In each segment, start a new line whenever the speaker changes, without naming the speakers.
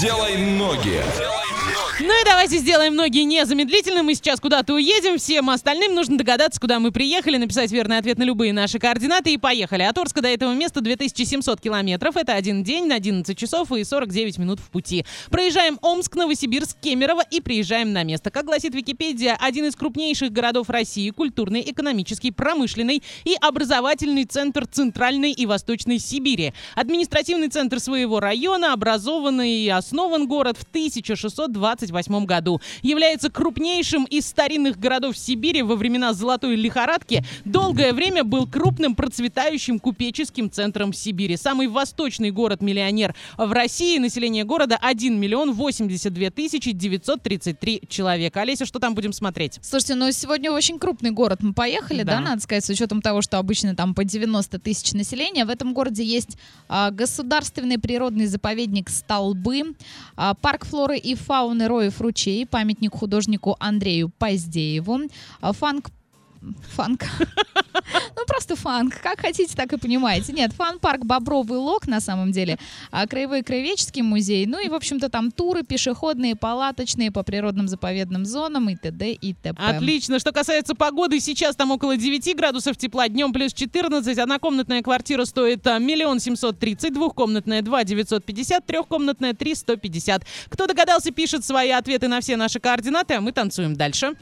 Делай ноги.
Ну и давайте сделаем ноги незамедлительно. Мы сейчас куда-то уедем. Всем остальным нужно догадаться, куда мы приехали, написать верный ответ на любые наши координаты и поехали. От Орска до этого места 2700 километров. Это один день на 11 часов и 49 минут в пути. Проезжаем Омск, Новосибирск, Кемерово и приезжаем на место. Как гласит Википедия, один из крупнейших городов России, культурный, экономический, промышленный и образовательный центр Центральной и Восточной Сибири. Административный центр своего района, образованный и основан город в 1620 1928 году. Является крупнейшим из старинных городов Сибири во времена золотой лихорадки. Долгое время был крупным процветающим купеческим центром Сибири. Самый восточный город-миллионер в России. Население города 1 миллион 82 тысячи 933 человека. Олеся, что там будем смотреть?
Слушайте, ну сегодня очень крупный город. Мы поехали, да, да надо сказать, с учетом того, что обычно там по 90 тысяч населения. В этом городе есть а, государственный природный заповедник Столбы, а, парк флоры и фауны Героев ручей, памятник художнику Андрею Поздееву, фанк фанк. Ну, просто фанк. Как хотите, так и понимаете. Нет, фан-парк Бобровый Лог, на самом деле. А Краевой краеведческий музей. Ну и, в общем-то, там туры пешеходные, палаточные по природным заповедным зонам и т.д. и т.п.
Отлично. Что касается погоды, сейчас там около 9 градусов тепла, днем плюс 14. Однокомнатная квартира стоит а, миллион семьсот тридцать, двухкомнатная 2 950, трехкомнатная 3 150. Кто догадался, пишет свои ответы на все наши координаты, а мы танцуем дальше.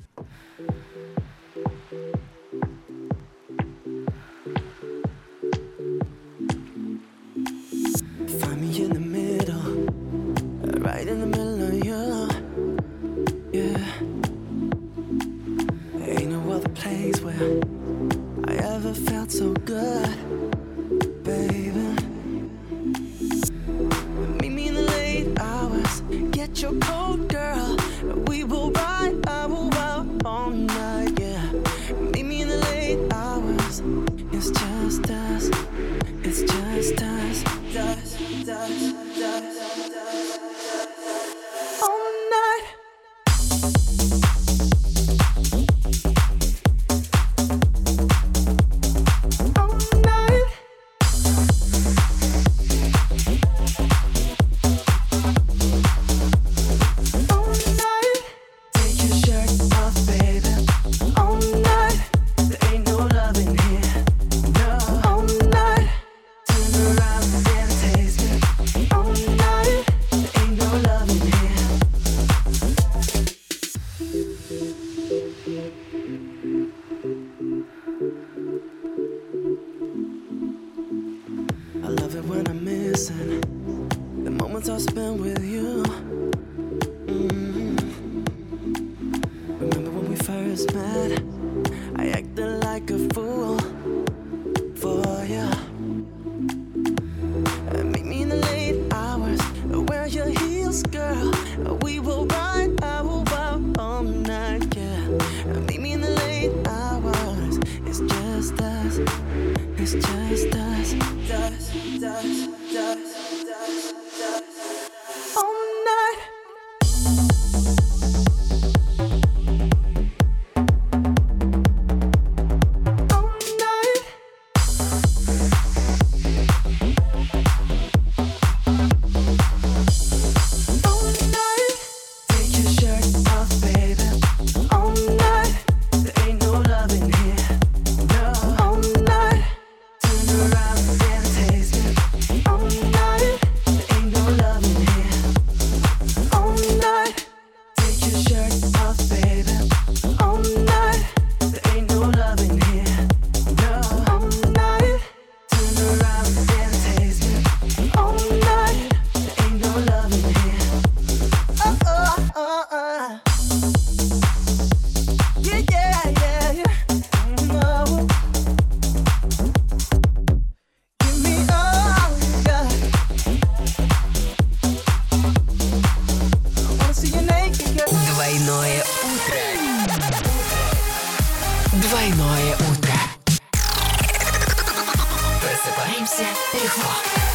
hours. It's
just us. It's just us. Just us. missing the moments I spent with you. Mm-hmm. Remember when we first met? I acted like a fool for you. Uh, meet me in the late hours, uh, wear your heels, girl. Uh, we will ride our wild all night, yeah. Meet me in the late hours, it's just us. It's just us. Dust, dust, dust.
просыпаемся легко.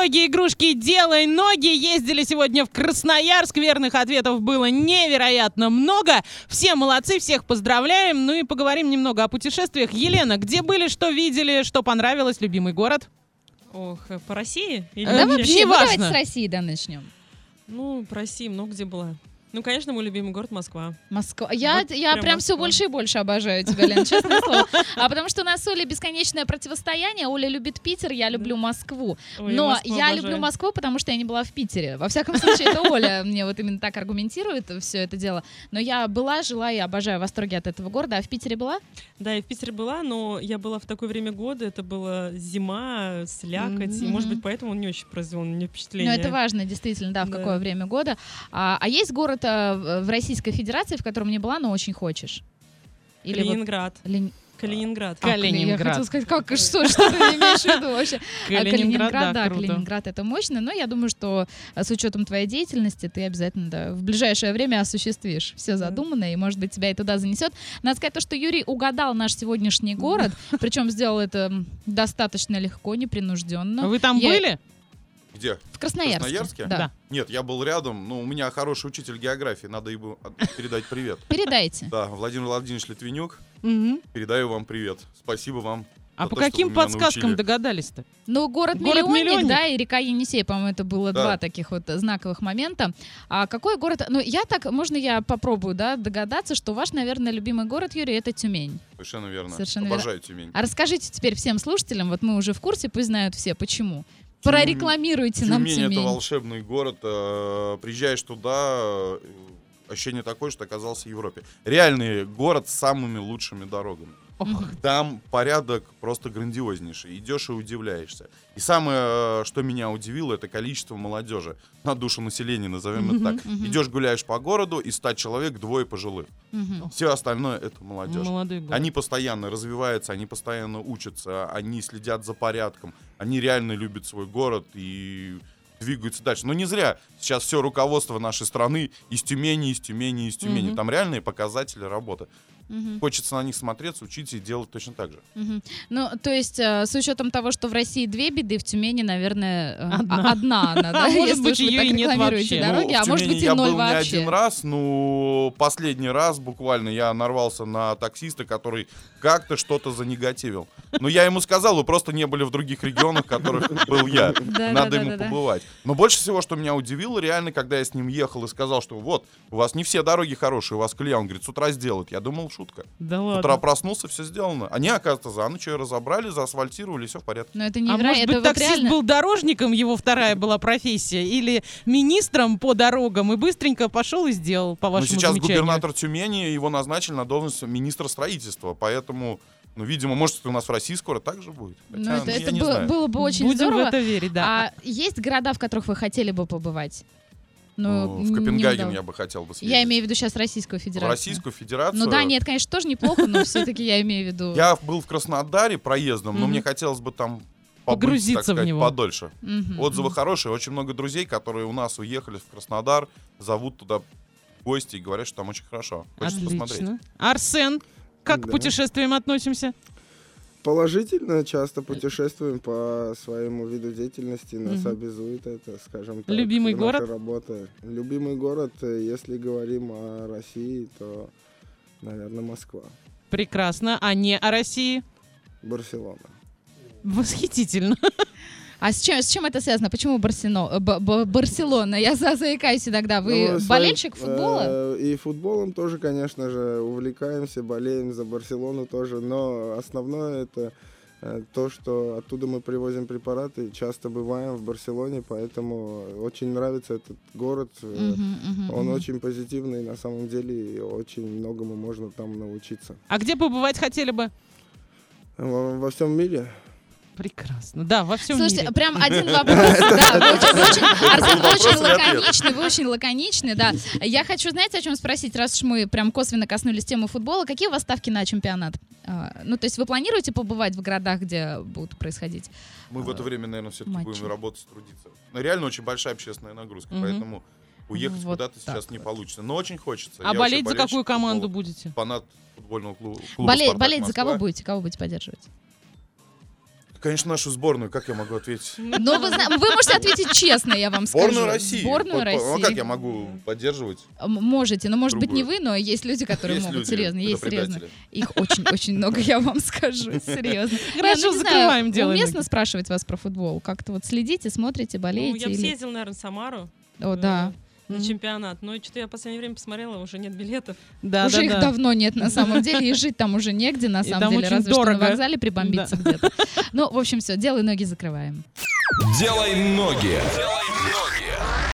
Итоги игрушки «Делай ноги». Ездили сегодня в Красноярск. Верных ответов было невероятно много. Все молодцы, всех поздравляем. Ну и поговорим немного о путешествиях. Елена, где были, что видели, что понравилось, любимый город?
Ох, э, по России? Или
Э,
Да
вообще
вообще, ну, давайте
важно.
с России, да, начнем.
Ну, по России много где была. Ну, конечно, мой любимый город Москва.
Москва. Я,
Вот
я
прям
прям все больше и больше обожаю тебя, Лен, честное слово. А потому что у нас с Олей бесконечное противостояние. Оля любит Питер, я люблю Москву.
Ой,
Но я
обожаю.
люблю Москву, потому что я не была в Питере. Во всяком случае, это Оля мне вот именно так аргументирует все это дело. Но я была, жила и обожаю в восторге от этого города. А в Питере была?
Да, и в Питере была, но я была в такое время года, это была зима, слякоть, и, может быть, поэтому он не очень произвел
Ну,
впечатление.
это важно, действительно, да, в
Да.
какое время года. А, а есть город а, в в Российской Федерации, в котором не была, но очень хочешь? вот-
Калининград.
Лени-
Калининград.
А, Я
Калининград.
хотела сказать, как, что, что ты имеешь в виду вообще? А,
Калининград, да, круто.
Калининград это мощно, но я думаю, что а, с учетом твоей деятельности ты обязательно да, в ближайшее время осуществишь все задуманное, и, может быть, тебя и туда занесет. Надо сказать то, что Юрий угадал наш сегодняшний город, причем сделал это достаточно легко, непринужденно.
Вы там
Я-
были?
Где?
В Красноярске.
Красноярске?
Да.
Да.
Нет, я был рядом, но у меня хороший учитель географии, надо ему передать привет.
Передайте.
Да, Владимир Владимирович Литвинюк, передаю вам привет. Спасибо вам.
А по
то,
каким подсказкам догадались-то?
Ну, город,
Город
Миллионник,
Миллионник.
да, и река Енисей, по-моему, это было
Да.
два таких вот знаковых момента. А какой город? Ну, я так, можно я попробую, да, догадаться, что ваш, наверное, любимый город, Юрий, это Тюмень.
Совершенно верно.
Совершенно верно.
Обожаю Тюмень.
А расскажите теперь всем слушателям, вот мы уже в курсе, пусть знают все, почему. Прорекламируйте нам
Тюмень
Тюмень.
это волшебный город. э, Приезжаешь туда, э, ощущение такое, что оказался в Европе. Реальный город с самыми лучшими дорогами. Там порядок просто грандиознейший. Идешь и удивляешься. И самое, э, что меня удивило, это количество молодежи. На душу населения, назовем это так. Идешь, гуляешь по городу, и 100 человек, двое пожилых. Все остальное это молодежь. Они постоянно развиваются, они постоянно учатся, они следят за порядком, они реально любят свой город и двигаются дальше. Но не зря сейчас все руководство нашей страны из Тюмени, из Тюмени, из Тюмени. Там реальные показатели работы.
Мгм.
Хочется на них смотреться, учиться и делать точно так же.
Мгм. Ну, то есть, э, с учетом того, что в России две беды, в Тюмени, наверное, э,
Одна.
а- одна она, да,
А может
если
быть,
так
и нет вообще.
дороги,
Ну,
а может быть и
я
ноль
был не
вообще.
один раз, ну, последний раз буквально я нарвался на таксиста, который как-то что-то занегативил. Но я ему сказал, вы просто не были в других регионах, в которых был я.
Да,
Надо
да,
ему
да, да.
побывать. Но больше всего, что меня удивило, реально, когда я с ним ехал и сказал, что вот, у вас не все дороги хорошие, у вас колея, он говорит, с утра сделают. Я думал, шутка.
Да ладно.
проснулся, все сделано. Они, оказывается, за ночь ее разобрали, заасфальтировали, все в порядке.
Но это
А
невероятно.
может
это
быть,
вот
таксист
реально-
был дорожником, его вторая была профессия, или министром по дорогам, и быстренько пошел и сделал, по
Но
вашему
сейчас
замечанию.
губернатор Тюмени, его назначили на должность министра строительства, поэтому, ну, видимо, может, у нас в России скоро так же будет.
Ну,
Хотя,
это,
ну, я
это
не
было,
знаю.
было бы очень
Будем
здорово.
в это верить, да.
А есть города, в которых вы хотели бы побывать?
Ну, в
не
Копенгаген я бы хотел бы съездить.
Я имею в виду сейчас Российскую
В
Федерацию.
Российскую Федерацию.
Ну да, нет, конечно, тоже неплохо, но все-таки я имею в виду.
Я был в Краснодаре проездом, но мне хотелось бы там побыть,
Погрузиться
так
в него.
подольше. Отзывы хорошие, очень много друзей, которые у нас уехали в Краснодар, зовут туда в гости и говорят, что там очень хорошо. Хочется посмотреть.
Отлично. Арсен, как к путешествиям относимся?
Положительно часто путешествуем по своему виду деятельности, нас
Мгм.
обязует это, скажем так.
Любимый город?
работа. Любимый город, э, если говорим о России, то, наверное, Москва,
Прекрасно. А не о России?
Барселона.
Восхитительно.
А с чем, с чем это связано? Почему Барсино, э, Б- Б- Барселона? Я за- заикаюсь иногда. Вы
Ну, своим,
болельщик футбола?
э, и футболом тоже, конечно же, увлекаемся, болеем за Барселону тоже, но основное это э, то, что оттуда мы привозим препараты, часто бываем в Барселоне, поэтому очень нравится этот город. э,
Мгм, мгм,
Он
мгм.
очень позитивный, на самом деле, и очень многому можно там научиться.
А где побывать хотели бы?
Во, во всем мире.
Прекрасно. Да, во всем
Слушайте,
мире.
прям один вопрос. Да, вы очень, вы очень- Арсен, вы очень лаконичный, вы очень лаконичный, да. Я хочу, знаете, о чем спросить, раз уж мы прям косвенно коснулись темы футбола. Какие у вас ставки на чемпионат? А, Ну, то есть вы планируете побывать в городах, где будут происходить?
Мы в это время, наверное, все-таки
матчи.
будем работать, трудиться. Но реально очень большая общественная нагрузка, поэтому уехать
Вот
куда-то сейчас не
вот.
получится. Но очень хочется.
А
Я
болеть за какую команду
футбола,
будете?
Фанат футбольного клу- клуба
Болеть, болеть за кого будете? Кого будете поддерживать?
Конечно, нашу сборную, как я могу ответить?
Но вы, зна- вы можете ответить честно, я вам
Сборную
скажу.
России.
Сборную России.
Ну, а как я могу поддерживать?
М- Можете, но может быть не вы, но есть люди, которые
Есть
могут.
люди,
серьезно,
это
есть серьезно.
предатели.
Их очень-очень много, я вам скажу, серьезно.
Хорошо,
ну, не
закрываем дело.
Уместно спрашивать вас про футбол? Как-то вот следите, смотрите,
Ну,
болеете?
я бы
или-
съездил, наверное, в Самару.
О, да.
Э, На чемпионат. Но что-то я в последнее время посмотрела, уже нет билетов.
Да,
уже
да,
их
да.
давно нет на самом деле, и жить там уже негде, на
И
самом
там
деле,
очень
разве что
дорого.
на вокзале прибомбиться где-то. Ну, в общем, все, делай ноги закрываем.
Делай ноги.